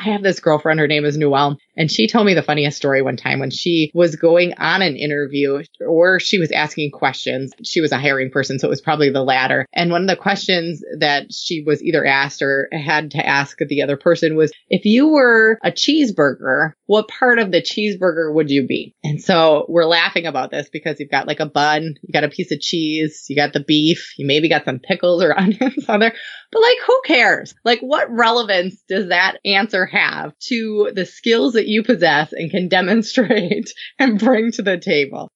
I have this girlfriend, her name is Noelle, and she told me the funniest story one time when she was going on an interview or she was asking questions. She was a hiring person, so it was probably the latter. And one of the questions that she was either asked or had to ask the other person was, if you were a cheeseburger, what part of the cheeseburger would you be? And so we're laughing about this because you've got like a bun, you got a piece of cheese, you got the beef, you maybe got some pickles or onions on there. But like, who cares? Like, what relevance does that answer have to the skills that you possess and can demonstrate and bring to the table?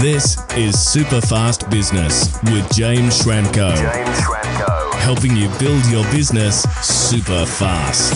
This is Super Fast Business with James Schramko. James Schramko. Helping you build your business super fast.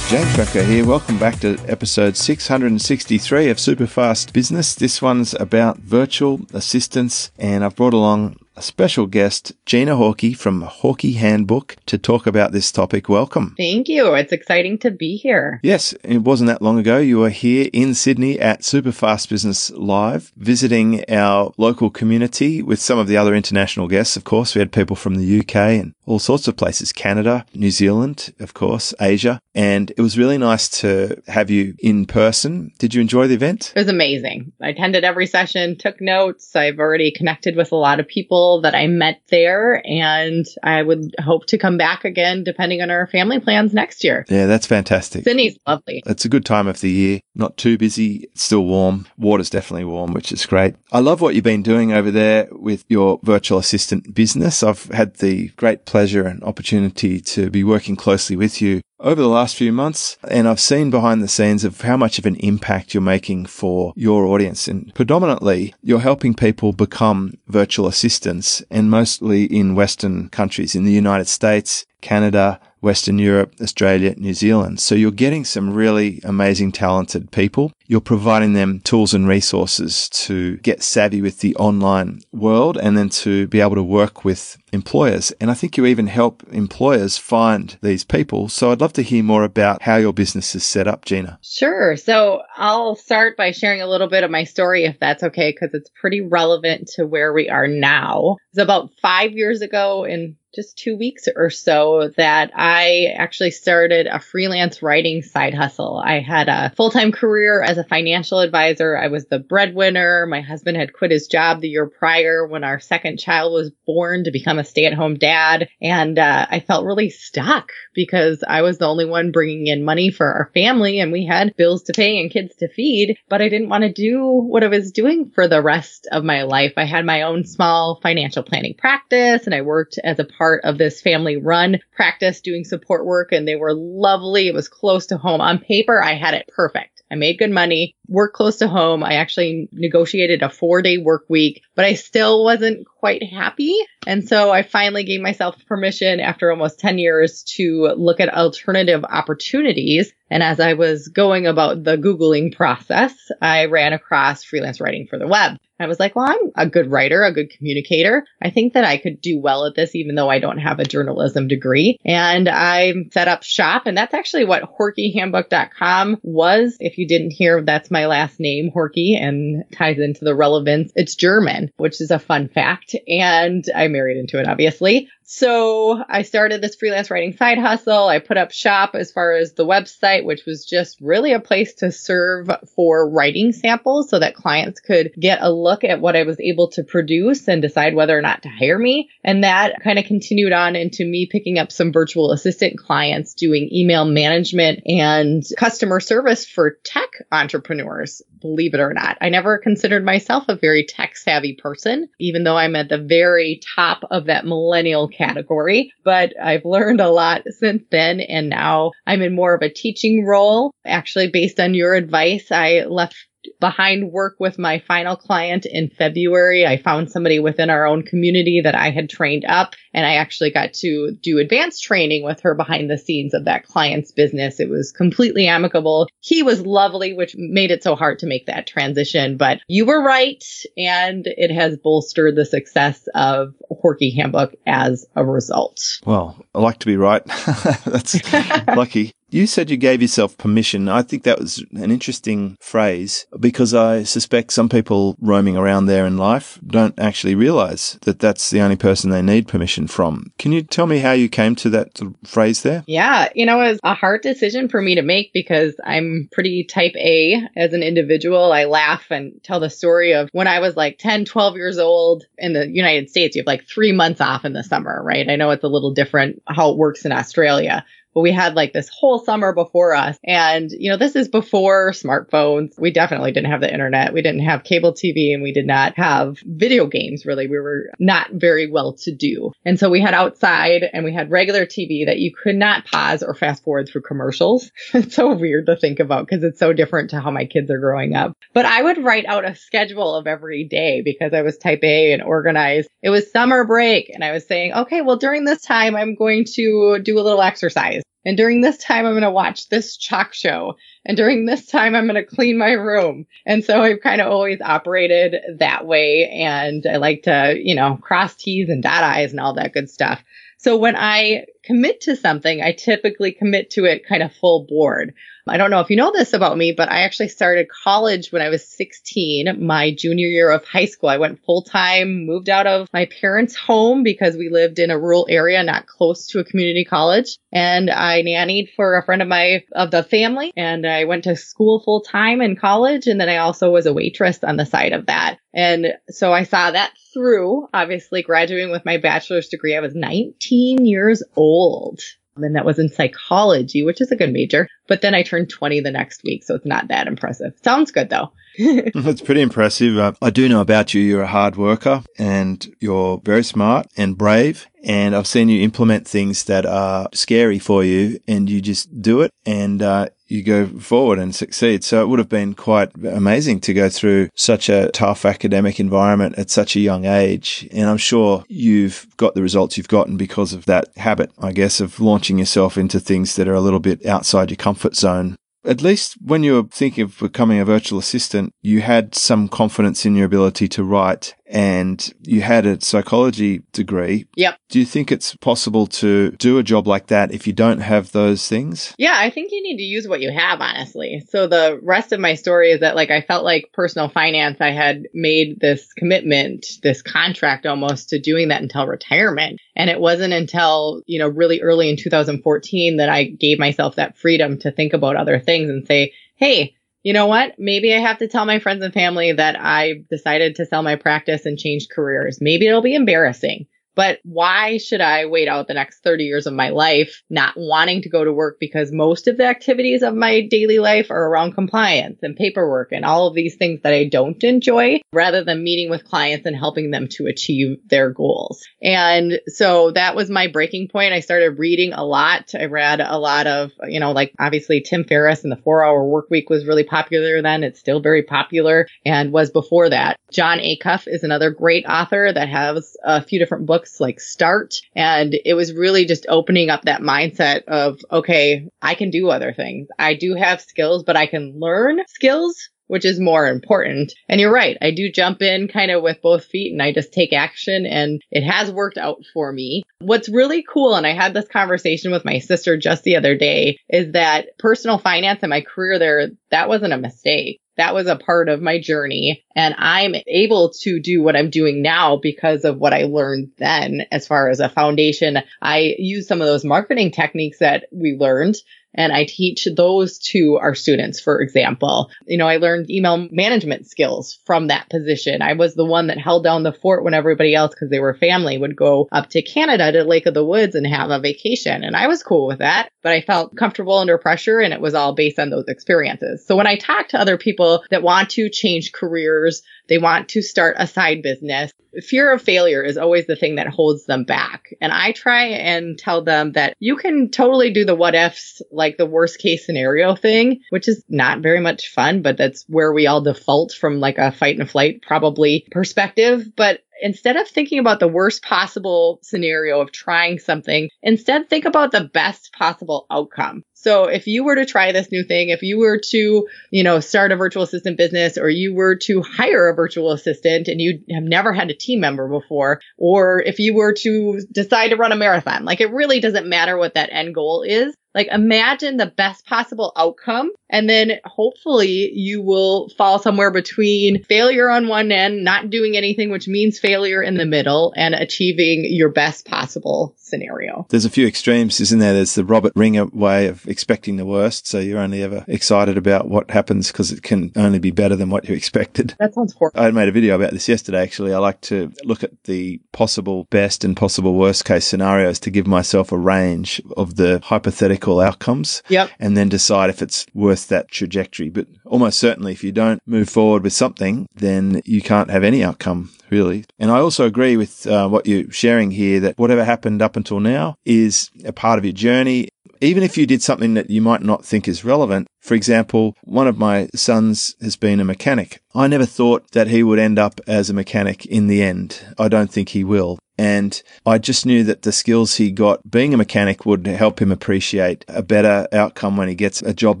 James Schramko here. Welcome back to episode 663 of Superfast Business. This one's about virtual assistants, and I've brought along a special guest, Gina Horkey from Horkey Handbook, to talk about this topic. Welcome. Thank you. It's exciting to be here. Yes, it wasn't that long ago. You were here in Sydney at Superfast Business Live, visiting our local community with some of the other international guests. Of course, we had people from the UK and all sorts of places, Canada, New Zealand, of course, Asia. And it was really nice to have you in person. Did you enjoy the event? It was amazing. I attended every session, took notes. I've already connected with a lot of people that I met there, and I would hope to come back again depending on our family plans next year. Yeah, that's fantastic. Sydney's lovely. It's a good time of the year. Not too busy. It's still warm. Water's definitely warm, which is great. I love what you've been doing over there with your virtual assistant business. I've had the great pleasure and opportunity to be working closely with you over the last few months, and I've seen behind the scenes of how much of an impact you're making for your audience. And predominantly, you're helping people become virtual assistants, and mostly in Western countries, in the United States, Canada, Western Europe, Australia, New Zealand. So you're getting some really amazing, talented people. You're providing them tools and resources to get savvy with the online world and then to be able to work with employers. And I think you even help employers find these people. So I'd love to hear more about how your business is set up, Gina. Sure. So I'll start by sharing a little bit of my story, if that's okay, because it's pretty relevant to where we are now. It's about five years ago in just two weeks or so that I actually started a freelance writing side hustle. I had a full time career as a financial advisor. I was the breadwinner. My husband had quit his job the year prior when our second child was born to become a stay at home dad. And uh, I felt really stuck because I was the only one bringing in money for our family and we had bills to pay and kids to feed. But I didn't want to do what I was doing for the rest of my life. I had my own small financial planning practice and I worked as a part of this family run practice doing support work and they were lovely. It was close to home. On paper, I had it perfect. I made good money, worked close to home. I actually negotiated a four day work week, but I still wasn't quite happy. And so I finally gave myself permission after almost 10 years to look at alternative opportunities. And as I was going about the Googling process, I ran across freelance writing for the web. I was like, well, I'm a good writer, a good communicator. I think that I could do well at this, even though I don't have a journalism degree. And I set up shop. And that's actually what HorkeyHandbook.com was. If you didn't hear, that's my last name, Horkey, and ties into the relevance. It's German, which is a fun fact. And I married into it, obviously. So I started this freelance writing side hustle. I put up shop as far as the website, which was just really a place to serve for writing samples so that clients could get a look at what I was able to produce and decide whether or not to hire me. And that kind of continued on into me picking up some virtual assistant clients doing email management and customer service for tech entrepreneurs believe it or not. I never considered myself a very tech savvy person, even though I'm at the very top of that millennial category. But I've learned a lot since then. And now I'm in more of a teaching role. Actually, based on your advice, I left behind work with my final client in February. I found somebody within our own community that I had trained up and I actually got to do advanced training with her behind the scenes of that client's business. It was completely amicable. He was lovely, which made it so hard to make that transition, but you were right. And it has bolstered the success of Horkey Handbook as a result. Well, I like to be right. That's lucky. You said you gave yourself permission. I think that was an interesting phrase because I suspect some people roaming around there in life don't actually realize that that's the only person they need permission from. Can you tell me how you came to that phrase there? Yeah, you know, it was a hard decision for me to make because I'm pretty type A as an individual. I laugh and tell the story of when I was like 10, 12 years old in the United States, you have like three months off in the summer, right? I know it's a little different how it works in Australia but we had like this whole summer before us. And, you know, this is before smartphones. We definitely didn't have the internet. We didn't have cable TV and we did not have video games really. We were not very well to do. And so we had outside and we had regular TV that you could not pause or fast forward through commercials. it's so weird to think about because it's so different to how my kids are growing up. But I would write out a schedule of every day because I was type A and organized. It was summer break and I was saying, okay, well, during this time, I'm going to do a little exercise. And during this time, I'm going to watch this chalk show. And during this time, I'm going to clean my room. And so I've kind of always operated that way. And I like to, you know, cross T's and dot I's and all that good stuff. So when I commit to something, I typically commit to it kind of full board. I don't know if you know this about me, but I actually started college when I was 16, my junior year of high school. I went full time, moved out of my parents' home because we lived in a rural area, not close to a community college. And I nannied for a friend of my, of the family. And I went to school full time in college. And then I also was a waitress on the side of that. And so I saw that through, obviously graduating with my bachelor's degree. I was 19 years old and that was in psychology, which is a good major. But then I turned 20 the next week, so it's not that impressive. Sounds good though. That's pretty impressive. Uh, I do know about you. You're a hard worker and you're very smart and brave. And I've seen you implement things that are scary for you and you just do it and uh, you go forward and succeed. So it would have been quite amazing to go through such a tough academic environment at such a young age. And I'm sure you've got the results you've gotten because of that habit, I guess, of launching yourself into things that are a little bit outside your comfort zone at least when you were thinking of becoming a virtual assistant, you had some confidence in your ability to write and you had a psychology degree. Yep. Do you think it's possible to do a job like that if you don't have those things? Yeah, I think you need to use what you have, honestly. So the rest of my story is that like I felt like personal finance, I had made this commitment, this contract almost to doing that until retirement. And it wasn't until, you know, really early in 2014 that I gave myself that freedom to think about other things and say, hey, you know what? Maybe I have to tell my friends and family that I decided to sell my practice and change careers. Maybe it'll be embarrassing. But why should I wait out the next 30 years of my life not wanting to go to work because most of the activities of my daily life are around compliance and paperwork and all of these things that I don't enjoy rather than meeting with clients and helping them to achieve their goals. And so that was my breaking point. I started reading a lot. I read a lot of, you know, like obviously Tim Ferriss and the four hour work week was really popular then. It's still very popular and was before that. Jon Acuff is another great author that has a few different books books like Start. And it was really just opening up that mindset of, okay, I can do other things. I do have skills, but I can learn skills which is more important. And you're right. I do jump in kind of with both feet and I just take action and it has worked out for me. What's really cool, and I had this conversation with my sister just the other day, is that personal finance and my career there, that wasn't a mistake. That was a part of my journey. And I'm able to do what I'm doing now because of what I learned then as far as a foundation. I use some of those marketing techniques that we learned and I teach those to our students, for example. You know, I learned email management skills from that position. I was the one that held down the fort when everybody else, because they were family, would go up to Canada to Lake of the Woods and have a vacation. And I was cool with that, but I felt comfortable under pressure and it was all based on those experiences. So when I talk to other people that want to change careers, they want to start a side business. Fear of failure is always the thing that holds them back. And I try and tell them that you can totally do the what ifs, like the worst case scenario thing, which is not very much fun, but that's where we all default from like a fight and flight probably perspective. But instead of thinking about the worst possible scenario of trying something, instead think about the best possible outcome. So if you were to try this new thing, if you were to, you know, start a virtual assistant business or you were to hire a virtual assistant and you have never had a team member before, or if you were to decide to run a marathon, like it really doesn't matter what that end goal is Like imagine the best possible outcome. And then hopefully you will fall somewhere between failure on one end, not doing anything, which means failure in the middle and achieving your best possible scenario. There's a few extremes, isn't there? There's the Robert Ringer way of expecting the worst. So you're only ever excited about what happens because it can only be better than what you expected. That sounds horrible. I made a video about this yesterday, actually. I like to look at the possible best and possible worst case scenarios to give myself a range of the hypothetical outcomes. Yep. And then decide if it's worth that trajectory. But almost certainly, if you don't move forward with something, then you can't have any outcome really. And I also agree with uh, what you're sharing here that whatever happened up until now is a part of your journey. Even if you did something that you might not think is relevant, for example, one of my sons has been a mechanic. I never thought that he would end up as a mechanic in the end. I don't think he will. And I just knew that the skills he got being a mechanic would help him appreciate a better outcome when he gets a job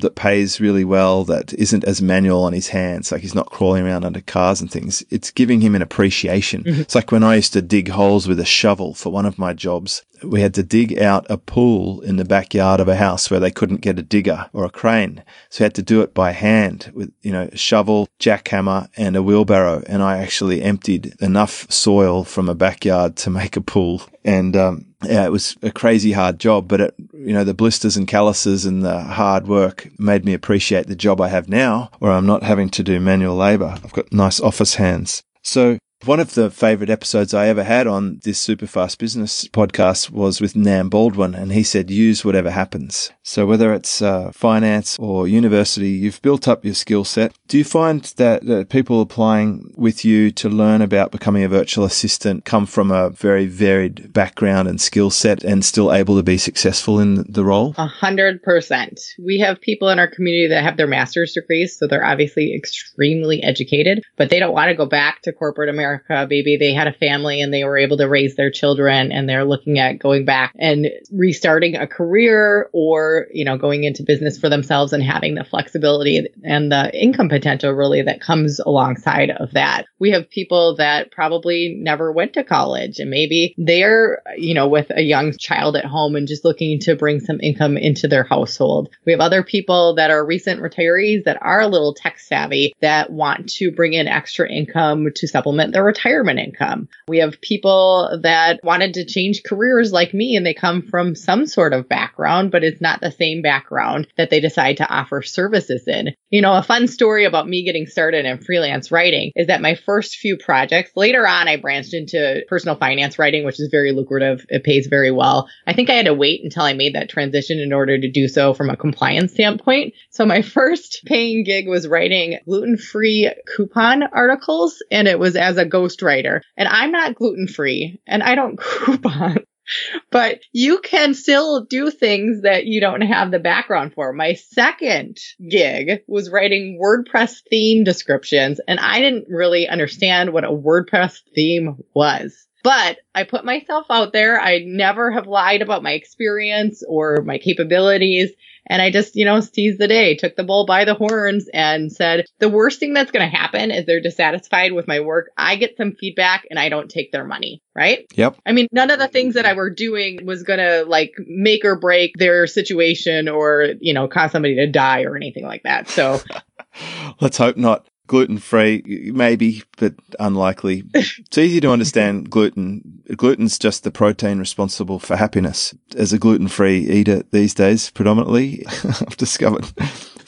that pays really well, that isn't as manual on his hands. Like he's not crawling around under cars and things. It's giving him an appreciation. Mm-hmm. It's like when I used to dig holes with a shovel for one of my jobs. We had to dig out a pool in the backyard of a house where they couldn't get a digger or a crane. So we had to do it by hand with, you know, a shovel, jackhammer and a wheelbarrow. And I actually emptied enough soil from a backyard to make a pool. And, um, yeah, it was a crazy hard job, but it, you know, the blisters and calluses and the hard work made me appreciate the job I have now where I'm not having to do manual labor. I've got nice office hands. So one of the favorite episodes I ever had on this super fast business podcast was with Nam Baldwin, and he said, use whatever happens. So whether it's uh, finance or university, you've built up your skill set. Do you find that uh, people applying with you to learn about becoming a virtual assistant come from a very varied background and skill set and still able to be successful in the role? A hundred percent. We have people in our community that have their master's degrees, so they're obviously extremely educated, but they don't want to go back to corporate America America. Maybe they had a family and they were able to raise their children and they're looking at going back and restarting a career or, you know, going into business for themselves and having the flexibility and the income potential really that comes alongside of that. We have people that probably never went to college and maybe they're, you know, with a young child at home and just looking to bring some income into their household. We have other people that are recent retirees that are a little tech savvy that want to bring in extra income to supplement their retirement income. We have people that wanted to change careers like me and they come from some sort of background, but it's not the same background that they decide to offer services in. You know, a fun story about me getting started in freelance writing is that my first few projects, later on, I branched into personal finance writing, which is very lucrative. It pays very well. I think I had to wait until I made that transition in order to do so from a compliance standpoint. So my first paying gig was writing gluten free coupon articles and it was as a ghostwriter. And I'm not gluten free and I don't coupon. But you can still do things that you don't have the background for. My second gig was writing WordPress theme descriptions, and I didn't really understand what a WordPress theme was. But I put myself out there. I never have lied about my experience or my capabilities. And I just, you know, seized the day, took the bull by the horns and said, the worst thing that's going to happen is they're dissatisfied with my work. I get some feedback and I don't take their money. Right. Yep. I mean, none of the things that I were doing was going to like make or break their situation or, you know, cause somebody to die or anything like that. So let's hope not gluten free, maybe, but unlikely. it's easy to understand gluten. Gluten's just the protein responsible for happiness. As a gluten free eater these days, predominantly, I've discovered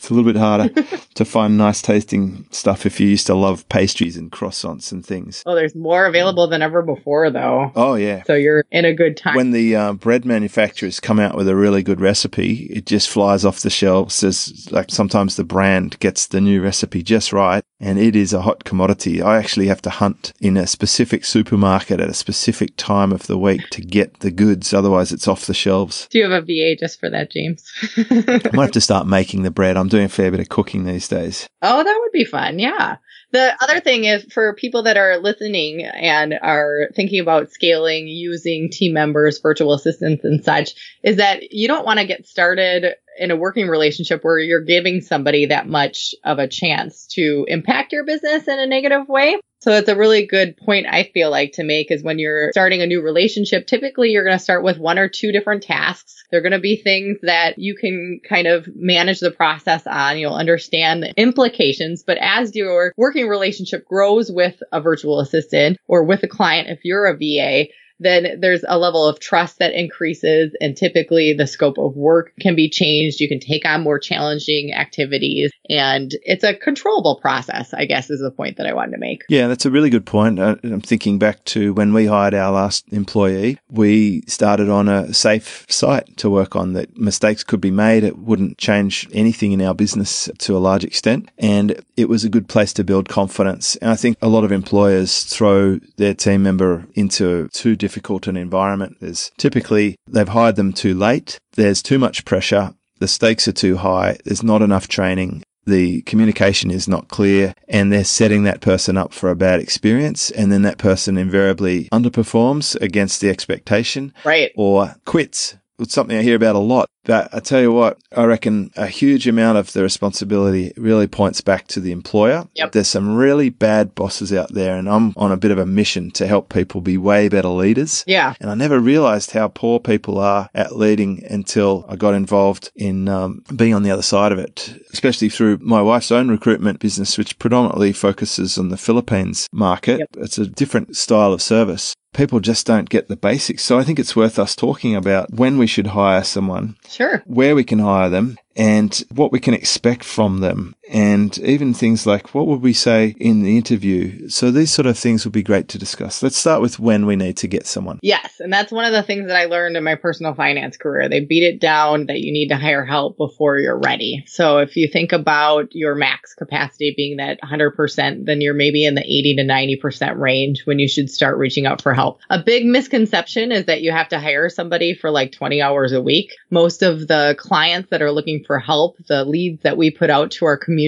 it's a little bit harder to find nice tasting stuff if you used to love pastries and croissants and things. Oh, there's more available than ever before, though. Oh, yeah. So you're in a good time. When the uh, bread manufacturers come out with a really good recipe, it just flies off the shelves. There's like sometimes the brand gets the new recipe just right, and it is a hot commodity. I actually have to hunt in a specific supermarket at a specific time of the week to get the goods. Otherwise, it's off the shelves. Do you have a VA just for that, James? I might have to start making the bread. I'm doing a fair bit of cooking these days. Oh, that would be fun. Yeah. The other thing is for people that are listening and are thinking about scaling using team members, virtual assistants, and such, is that you don't want to get started in a working relationship where you're giving somebody that much of a chance to impact your business in a negative way. So it's a really good point I feel like to make is when you're starting a new relationship, typically you're going to start with one or two different tasks. They're going to be things that you can kind of manage the process on. You'll understand the implications, but as your working relationship grows with a virtual assistant or with a client, if you're a VA, then there's a level of trust that increases and typically the scope of work can be changed. You can take on more challenging activities and it's a controllable process, I guess is the point that I wanted to make. Yeah, that's a really good point. Uh, I'm thinking back to when we hired our last employee, we started on a safe site to work on that mistakes could be made. It wouldn't change anything in our business to a large extent. And it was a good place to build confidence. And I think a lot of employers throw their team member into two different difficult an environment. There's typically they've hired them too late. There's too much pressure. The stakes are too high. There's not enough training. The communication is not clear and they're setting that person up for a bad experience. And then that person invariably underperforms against the expectation. Right. Or quits. It's something I hear about a lot. But I tell you what, I reckon a huge amount of the responsibility really points back to the employer. Yep. There's some really bad bosses out there, and I'm on a bit of a mission to help people be way better leaders. Yeah. And I never realized how poor people are at leading until I got involved in um, being on the other side of it, especially through my wife's own recruitment business, which predominantly focuses on the Philippines market. Yep. It's a different style of service people just don't get the basics. So I think it's worth us talking about when we should hire someone, Sure. where we can hire them, and what we can expect from them. And even things like what would we say in the interview? So these sort of things would be great to discuss. Let's start with when we need to get someone. Yes. And that's one of the things that I learned in my personal finance career. They beat it down that you need to hire help before you're ready. So if you think about your max capacity being that 100%, then you're maybe in the 80 to 90% range when you should start reaching out for help. A big misconception is that you have to hire somebody for like 20 hours a week. Most of the clients that are looking for help, the leads that we put out to our community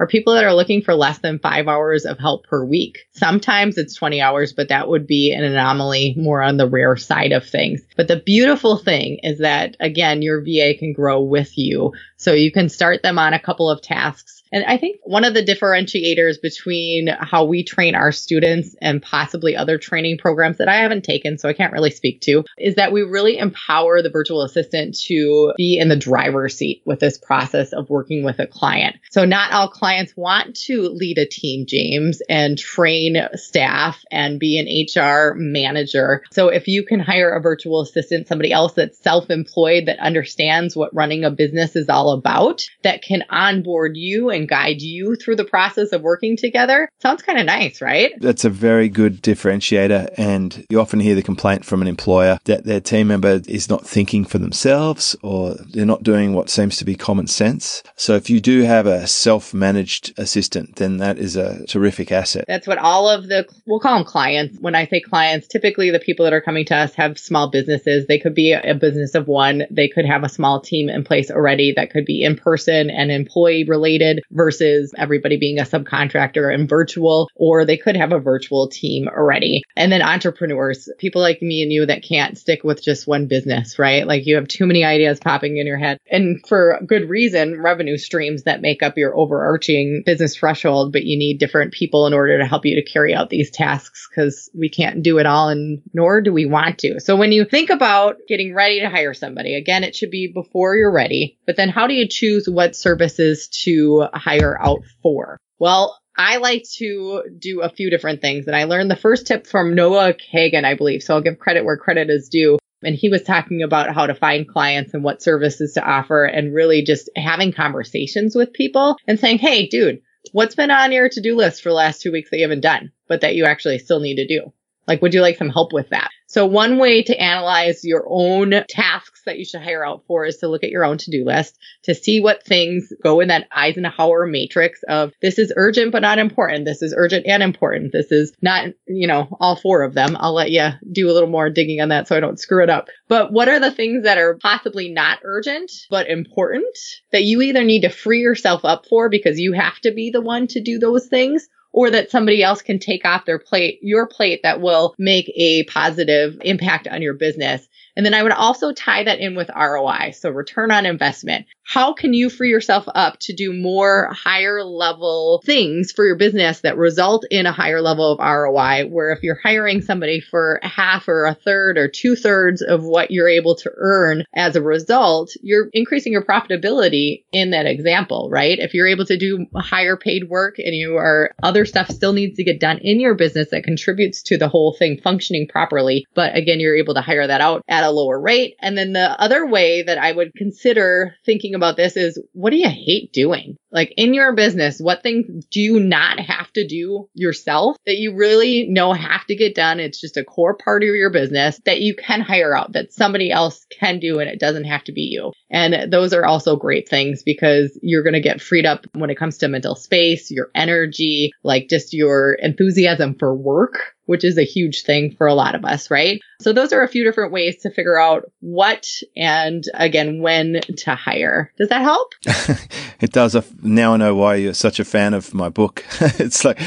are people that are looking for less than five hours of help per week. Sometimes it's 20 hours, but that would be an anomaly more on the rare side of things. But the beautiful thing is that again, your VA can grow with you. So you can start them on a couple of tasks and I think one of the differentiators between how we train our students and possibly other training programs that I haven't taken, so I can't really speak to, is that we really empower the virtual assistant to be in the driver's seat with this process of working with a client. So not all clients want to lead a team, James, and train staff and be an HR manager. So if you can hire a virtual assistant, somebody else that's self-employed that understands what running a business is all about, that can onboard you and guide you through the process of working together, sounds kind of nice, right? That's a very good differentiator. And you often hear the complaint from an employer that their team member is not thinking for themselves or they're not doing what seems to be common sense. So if you do have a self managed assistant, then that is a terrific asset. That's what all of the, we'll call them clients. When I say clients, typically the people that are coming to us have small businesses. They could be a business of one. They could have a small team in place already that could be in person and employee related versus everybody being a subcontractor and virtual, or they could have a virtual team already. And then entrepreneurs, people like me and you that can't stick with just one business, right? Like you have too many ideas popping in your head. And for good reason, revenue streams that make up your overarching business threshold, but you need different people in order to help you to carry out these tasks because we can't do it all and nor do we want to. So when you think about getting ready to hire somebody, again, it should be before you're ready, but then how do you choose what services to hire out for? Well, I like to do a few different things. And I learned the first tip from Noah Kagan, I believe. So I'll give credit where credit is due. And he was talking about how to find clients and what services to offer and really just having conversations with people and saying, Hey, dude, what's been on your to do list for the last two weeks that you haven't done, but that you actually still need to do? Like, would you like some help with that? So one way to analyze your own tasks that you should hire out for is to look at your own to-do list to see what things go in that Eisenhower matrix of this is urgent but not important. This is urgent and important. This is not, you know, all four of them. I'll let you do a little more digging on that so I don't screw it up. But what are the things that are possibly not urgent but important that you either need to free yourself up for because you have to be the one to do those things or that somebody else can take off their plate, your plate that will make a positive impact on your business. And then I would also tie that in with ROI. So return on investment. How can you free yourself up to do more higher level things for your business that result in a higher level of ROI? Where if you're hiring somebody for half or a third or two thirds of what you're able to earn as a result, you're increasing your profitability in that example, right? If you're able to do higher paid work and you are other stuff still needs to get done in your business that contributes to the whole thing functioning properly. But again, you're able to hire that out at a lower rate. And then the other way that I would consider thinking about this is what do you hate doing? Like in your business, what things do you not have to do yourself that you really know have to get done? It's just a core part of your business that you can hire out, that somebody else can do, and it doesn't have to be you. And those are also great things because you're going to get freed up when it comes to mental space, your energy, like just your enthusiasm for work which is a huge thing for a lot of us, right? So those are a few different ways to figure out what and again, when to hire. Does that help? it does. Now I know why you're such a fan of my book. it's like,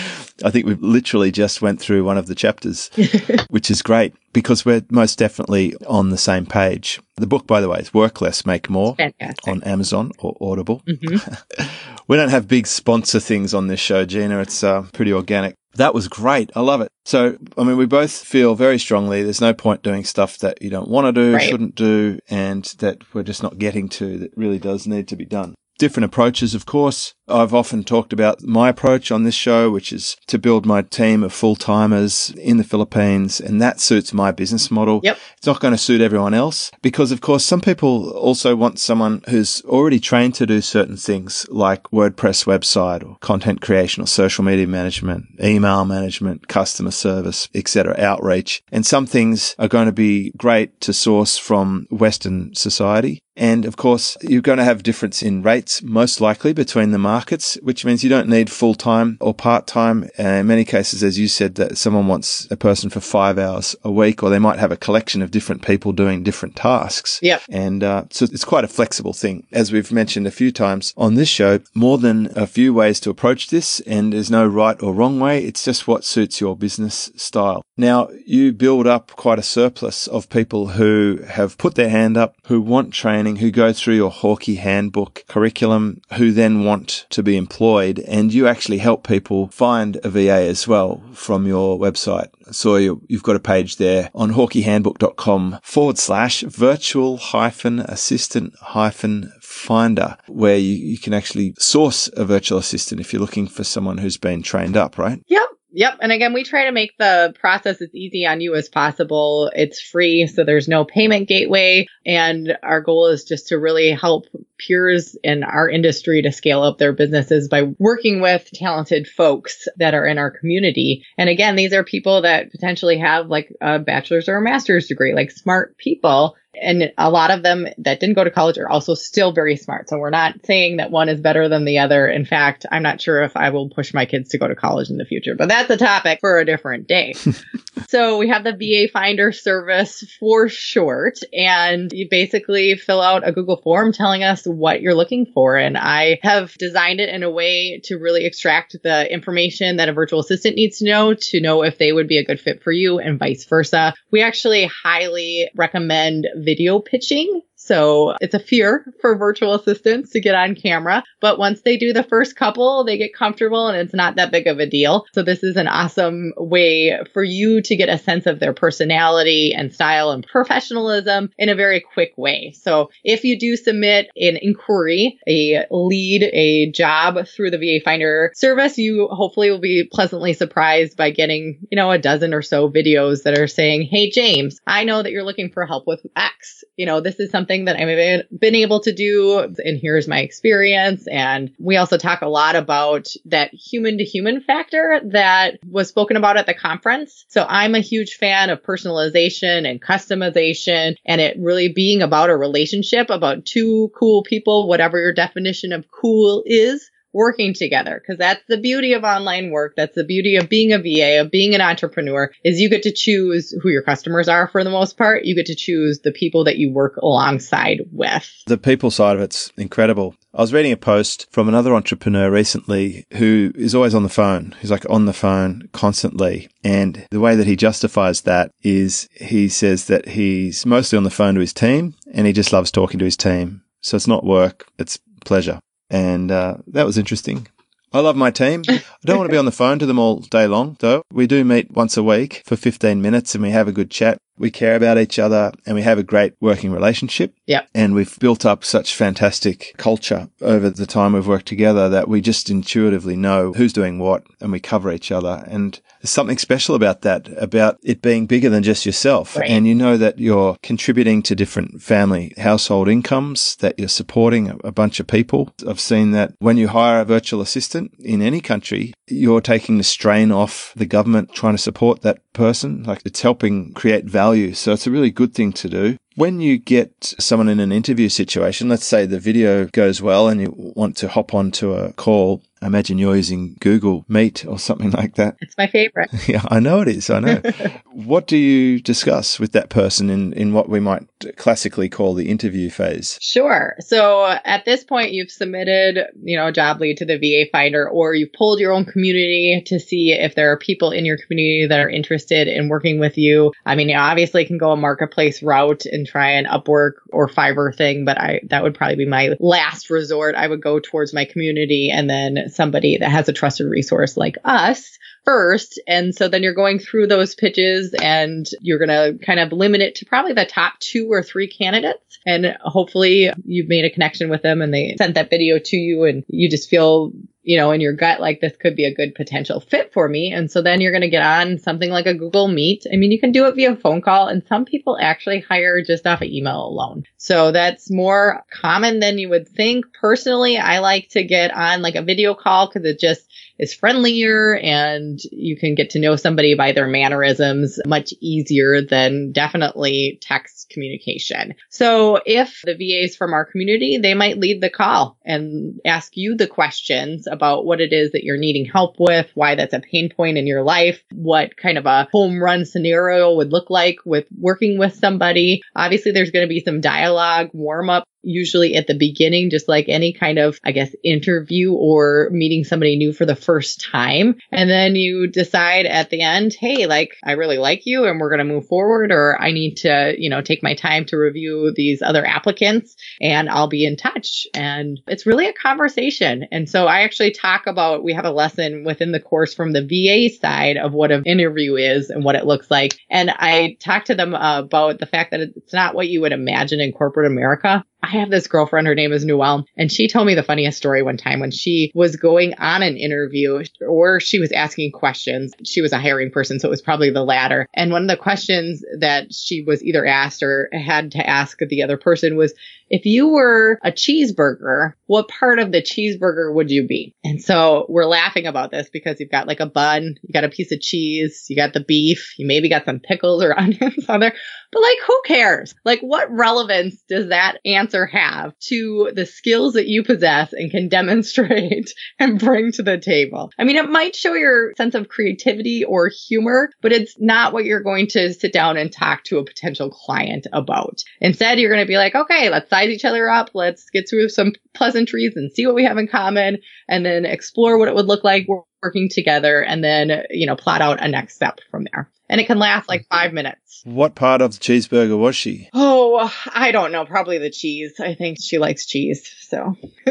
I think we literally just went through one of the chapters, which is great because we're most definitely on the same page. The book, by the way, is Work Less, Make More Fantastic. on Amazon or Audible. Mm-hmm. we don't have big sponsor things on this show, Gina. It's uh, pretty organic. That was great. I love it. So, I mean, we both feel very strongly there's no point doing stuff that you don't want to do, right. shouldn't do, and that we're just not getting to that really does need to be done different approaches, of course. I've often talked about my approach on this show, which is to build my team of full timers in the Philippines. And that suits my business model. Yep. It's not going to suit everyone else because, of course, some people also want someone who's already trained to do certain things like WordPress website or content creation or social media management, email management, customer service, etc., outreach. And some things are going to be great to source from Western society and of course, you're going to have difference in rates, most likely between the markets, which means you don't need full time or part time. in many cases, as you said, that someone wants a person for five hours a week, or they might have a collection of different people doing different tasks. Yeah. And uh, so it's quite a flexible thing. As we've mentioned a few times on this show, more than a few ways to approach this, and there's no right or wrong way. It's just what suits your business style. Now, you build up quite a surplus of people who have put their hand up, who want training, who go through your Horkey handbook curriculum, who then want to be employed, and you actually help people find a VA as well from your website. So you, have got a page there on horkeyhandbook.com forward slash virtual hyphen assistant hyphen finder where you, you can actually source a virtual assistant if you're looking for someone who's been trained up, right? Yep. Yep. And again, we try to make the process as easy on you as possible. It's free, so there's no payment gateway. And our goal is just to really help peers in our industry to scale up their businesses by working with talented folks that are in our community. And again, these are people that potentially have like a bachelor's or a master's degree, like smart people and a lot of them that didn't go to college are also still very smart. So we're not saying that one is better than the other. In fact, I'm not sure if I will push my kids to go to college in the future, but that's a topic for a different day. so we have the VA Finder service for short, and you basically fill out a Google form telling us what you're looking for. And I have designed it in a way to really extract the information that a virtual assistant needs to know to know if they would be a good fit for you and vice versa. We actually highly recommend video pitching so it's a fear for virtual assistants to get on camera. But once they do the first couple, they get comfortable and it's not that big of a deal. So this is an awesome way for you to get a sense of their personality and style and professionalism in a very quick way. So if you do submit an inquiry, a lead, a job through the VA Finder service, you hopefully will be pleasantly surprised by getting, you know, a dozen or so videos that are saying, Hey, James, I know that you're looking for help with X. You know, this is something that I've been able to do. And here's my experience. And we also talk a lot about that human to human factor that was spoken about at the conference. So I'm a huge fan of personalization and customization and it really being about a relationship, about two cool people, whatever your definition of cool is working together because that's the beauty of online work. That's the beauty of being a VA, of being an entrepreneur is you get to choose who your customers are for the most part. You get to choose the people that you work alongside with. The people side of it's incredible. I was reading a post from another entrepreneur recently who is always on the phone. He's like on the phone constantly. And the way that he justifies that is he says that he's mostly on the phone to his team and he just loves talking to his team. So it's not work, it's pleasure. And uh, that was interesting. I love my team. I don't want to be on the phone to them all day long, though. We do meet once a week for 15 minutes and we have a good chat. We care about each other and we have a great working relationship. Yep. And we've built up such fantastic culture over the time we've worked together that we just intuitively know who's doing what and we cover each other. And there's something special about that, about it being bigger than just yourself. Right. And you know that you're contributing to different family household incomes, that you're supporting a- a bunch of people. I've seen that when you hire a virtual assistant in any country, you're taking the strain off the government trying to support that person. Like it's helping create value. So it's a really good thing to do. When you get someone in an interview situation, let's say the video goes well and you want to hop onto a call. I imagine you're using Google Meet or something like that. It's my favorite. Yeah, I know it is. I know. what do you discuss with that person in, in what we might classically call the interview phase? Sure. So at this point, you've submitted, you know, a job lead to the VA Finder, or you've pulled your own community to see if there are people in your community that are interested in working with you. I mean, you obviously can go a marketplace route and try an Upwork or Fiverr thing, but I that would probably be my last resort. I would go towards my community and then somebody that has a trusted resource like us first. And so then you're going through those pitches and you're going to kind of limit it to probably the top two or three candidates. And hopefully you've made a connection with them and they sent that video to you and you just feel you know, in your gut, like this could be a good potential fit for me. And so then you're going to get on something like a Google Meet. I mean, you can do it via phone call and some people actually hire just off of email alone. So that's more common than you would think. Personally, I like to get on like a video call because it just is friendlier and you can get to know somebody by their mannerisms much easier than definitely text communication. So if the VAs from our community, they might lead the call and ask you the questions about what it is that you're needing help with, why that's a pain point in your life, what kind of a home run scenario would look like with working with somebody. Obviously, there's going to be some dialogue, warm up usually at the beginning, just like any kind of, I guess, interview or meeting somebody new for the first time. And then you decide at the end, hey, like, I really like you and we're going to move forward, or I need to, you know, take my time to review these other applicants and I'll be in touch. And it's really a conversation. And so I actually talk about, we have a lesson within the course from the VA side of what an interview is and what it looks like. And I talk to them about the fact that it's not what you would imagine in corporate America. I have this girlfriend, her name is Newell, and she told me the funniest story one time when she was going on an interview or she was asking questions. She was a hiring person, so it was probably the latter. And one of the questions that she was either asked or had to ask the other person was, if you were a cheeseburger, what part of the cheeseburger would you be? And so we're laughing about this because you've got like a bun, you got a piece of cheese, you got the beef, you maybe got some pickles or onions on there. But like, who cares? Like, what relevance does that answer have to the skills that you possess and can demonstrate and bring to the table? I mean, it might show your sense of creativity or humor, but it's not what you're going to sit down and talk to a potential client about. Instead, you're going to be like, okay, let's size each other up. Let's get through some pleasantries and see what we have in common and then explore what it would look like working together and then, you know, plot out a next step from there. And it can last like five minutes. What part of the cheeseburger was she? Oh, I don't know. Probably the cheese. I think she likes cheese. So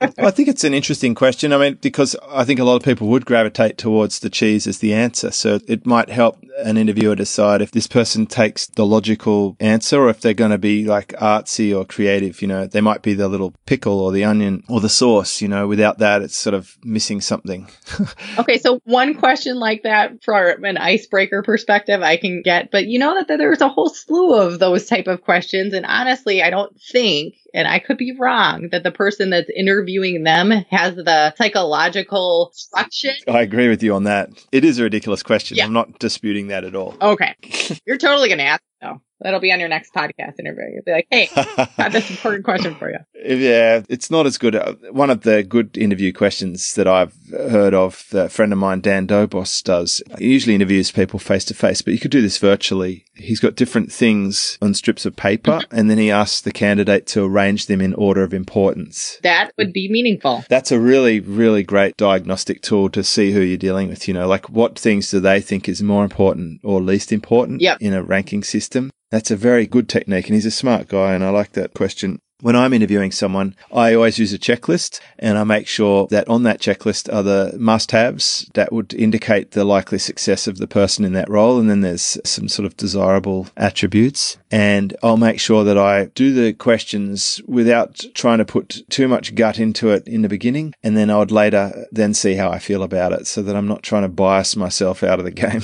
I think it's an interesting question. I mean, because I think a lot of people would gravitate towards the cheese as the answer. So it might help an interviewer decide if this person takes the logical answer or if they're going to be like artsy or creative. You know, they might be the little pickle or the onion or the sauce. You know, without that, it's sort of missing something. okay. So one question like that for an icebreaker perspective, I can get, but you know that there's a whole slew of those type of questions. And honestly, I don't think, and I could be wrong, that the person that's interviewing them has the psychological structure. Oh, I agree with you on that. It is a ridiculous question. Yeah. I'm not disputing that at all. Okay. You're totally going to ask though. That'll be on your next podcast interview. You'll be like, hey, I have this important question for you. Yeah, it's not as good. One of the good interview questions that I've heard of, that a friend of mine, Dan Dobos, does. He usually interviews people face to face, but you could do this virtually. He's got different things on strips of paper mm-hmm. and then he asks the candidate to arrange them in order of importance. That would be meaningful. That's a really, really great diagnostic tool to see who you're dealing with. You know, like what things do they think is more important or least important Yep. in a ranking system? That's a very good technique. And he's a smart guy. And I like that question. When I'm interviewing someone, I always use a checklist and I make sure that on that checklist are the must haves that would indicate the likely success of the person in that role. And then there's some sort of desirable attributes. And I'll make sure that I do the questions without trying to put too much gut into it in the beginning. And then I would later then see how I feel about it so that I'm not trying to bias myself out of the game.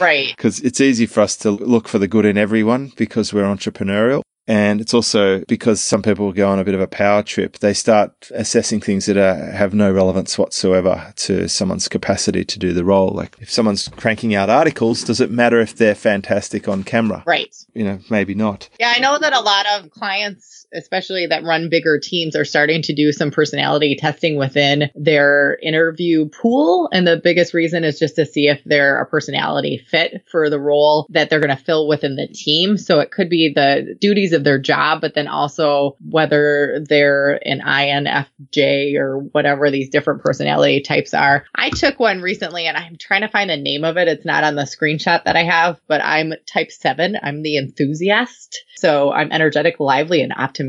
Right. because it's easy for us to look for the good in everyone because we're entrepreneurial. And it's also because some people go on a bit of a power trip. They start assessing things that are, have no relevance whatsoever to someone's capacity to do the role. Like if someone's cranking out articles, does it matter if they're fantastic on camera? Right. You know, maybe not. Yeah, I know that a lot of clients, especially that run bigger teams, are starting to do some personality testing within their interview pool. And the biggest reason is just to see if they're a personality fit for the role that they're going to fill within the team. So it could be the duties of their job, but then also whether they're an INFJ or whatever these different personality types are. I took one recently and I'm trying to find the name of it. It's not on the screenshot that I have, but I'm type seven. I'm the enthusiast. So I'm energetic, lively, and optimistic,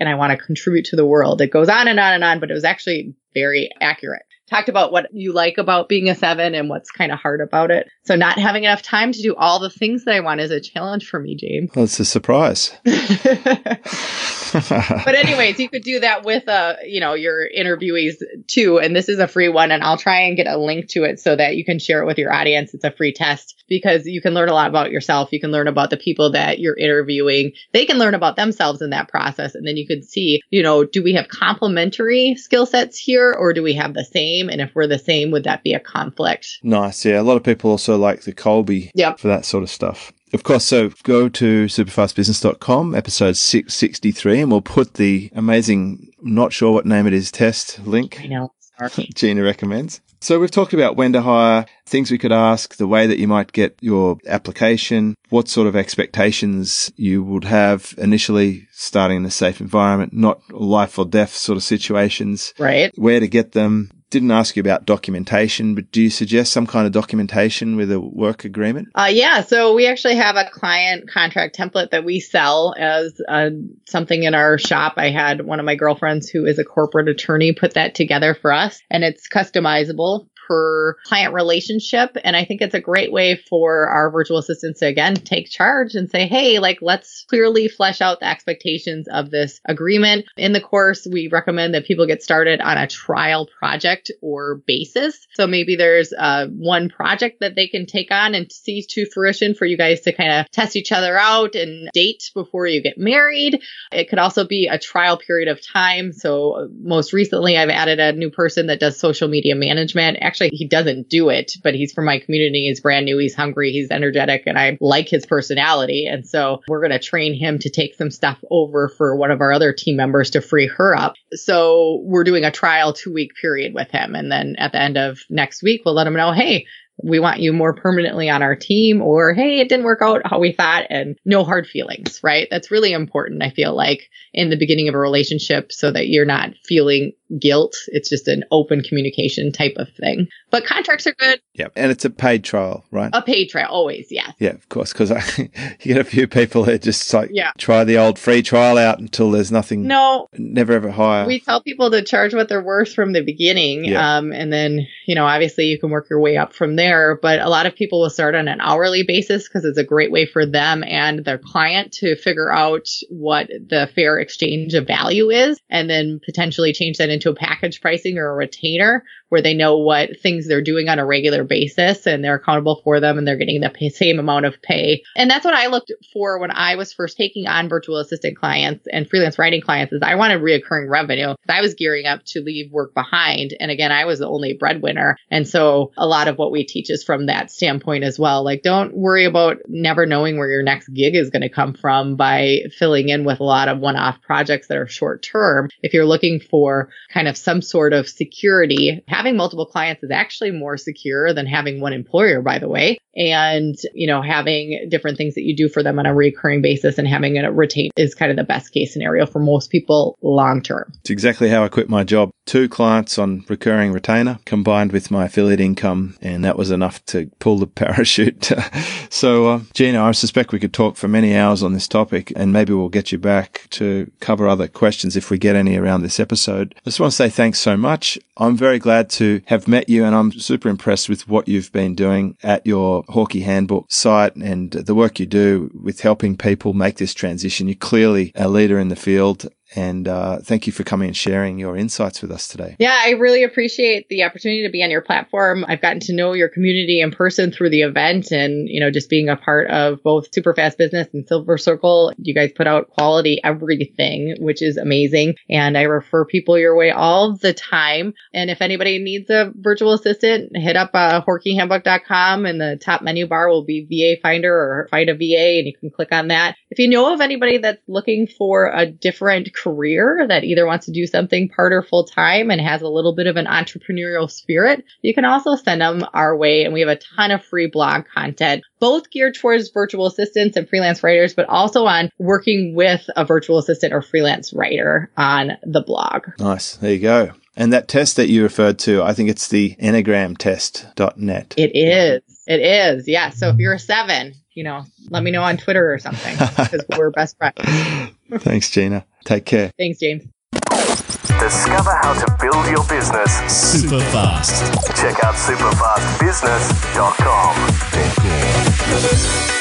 and I want to contribute to the world. It goes on and on and on, but it was actually very accurate. Talked about what you like about being a seven and what's kind of hard about it. So not having enough time to do all the things that I want is a challenge for me, James. Well, it's a surprise. but anyways, you could do that with uh, you know, your interviewees too. And this is a free one, and I'll try and get a link to it so that you can share it with your audience. It's a free test because you can learn a lot about yourself. You can learn about the people that you're interviewing. They can learn about themselves in that process, and then you can see, you know, do we have complementary skill sets here, or do we have the same? And if we're the same, would that be a conflict? nice. Yeah. A lot of people also like the Kolbe Yep. for that sort of stuff. Of course, so go to superfastbusiness.com, episode 663, and we'll put the amazing, not sure what name it is, test link I know. Gina recommends. So we've talked about when to hire, things we could ask, the way that you might get your application, what sort of expectations you would have initially starting in a safe environment, not life or death sort of situations, Right. where to get them. Didn't ask you about documentation, but do you suggest some kind of documentation with a work agreement? Uh, yeah, so we actually have a client contract template that we sell as uh, something in our shop. I had one of my girlfriends who is a corporate attorney put that together for us, and it's customizable per client relationship. And I think it's a great way for our virtual assistants to again take charge and say, hey, like let's clearly flesh out the expectations of this agreement. In the course, we recommend that people get started on a trial project or basis. So maybe there's uh, one project that they can take on and see to fruition for you guys to kind of test each other out and date before you get married. It could also be a trial period of time. So uh, most recently, I've added a new person that does social media management. Actually, he doesn't do it, but he's from my community. He's brand new. He's hungry. He's energetic and I like his personality. And so we're going to train him to take some stuff over for one of our other team members to free her up. So we're doing a trial two week period with him. And then at the end of next week, we'll let him know, Hey, we want you more permanently on our team or hey it didn't work out how we thought and no hard feelings right that's really important i feel like in the beginning of a relationship so that you're not feeling guilt it's just an open communication type of thing but contracts are good Yeah. And it's a paid trial, right? a paid trial always yes Yeah, of course, because you get a few people that just like Yeah. try the old free trial out until there's nothing, no never ever hire. we tell people to charge what they're worth from the beginning Yeah. um, and then you know obviously you can work your way up from there but a lot of people will start on an hourly basis because it's a great way for them and their client to figure out what the fair exchange of value is and then potentially change that into a package pricing or a retainer where they know what things they're doing on a regular basis and they're accountable for them and they're getting the pay, same amount of pay. And that's what I looked for when I was first taking on virtual assistant clients and freelance writing clients is I wanted reoccurring revenue. I was gearing up to leave work behind. And again, I was the only breadwinner. And so a lot of what we teaches from that standpoint as well. Like, don't worry about never knowing where your next gig is going to come from by filling in with a lot of one off projects that are short term. If you're looking for kind of some sort of security, having multiple clients is actually more secure than having one employer, by the way. And, you know, having different things that you do for them on a recurring basis and having it retained is kind of the best case scenario for most people long term. It's exactly how I quit my job. Two clients on recurring retainer combined with my affiliate income, and that was enough to pull the parachute. so, uh, Gina, I suspect we could talk for many hours on this topic, and maybe we'll get you back to cover other questions if we get any around this episode. I just want to say thanks so much. I'm very glad to have met you, and I'm super impressed with what you've been doing at your Horkey Handbook site and the work you do with helping people make this transition. You're clearly a leader in the field and uh, thank you for coming and sharing your insights with us today. Yeah, I really appreciate the opportunity to be on your platform. I've gotten to know your community in person through the event and, you know, just being a part of both Superfast Business and Silver Circle. You guys put out quality everything, which is amazing. And I refer people your way all the time. And if anybody needs a virtual assistant, hit up uh, and the top menu bar will be VA Finder or Find a VA and you can click on that. If you know of anybody that's looking for a different career that either wants to do something part or full time and has a little bit of an entrepreneurial spirit, you can also send them our way. And we have a ton of free blog content, both geared towards virtual assistants and freelance writers, but also on working with a virtual assistant or freelance writer on the blog. Nice. There you go. And that test that you referred to, I think it's the enneagramtest.net. It is. It is. Yeah. So if you're a seven, you know, let me know on Twitter or something because we're best friends. Thanks, Gina. Take care. Thanks, James. Discover how to build your business super fast. Check out superfastbusiness.com.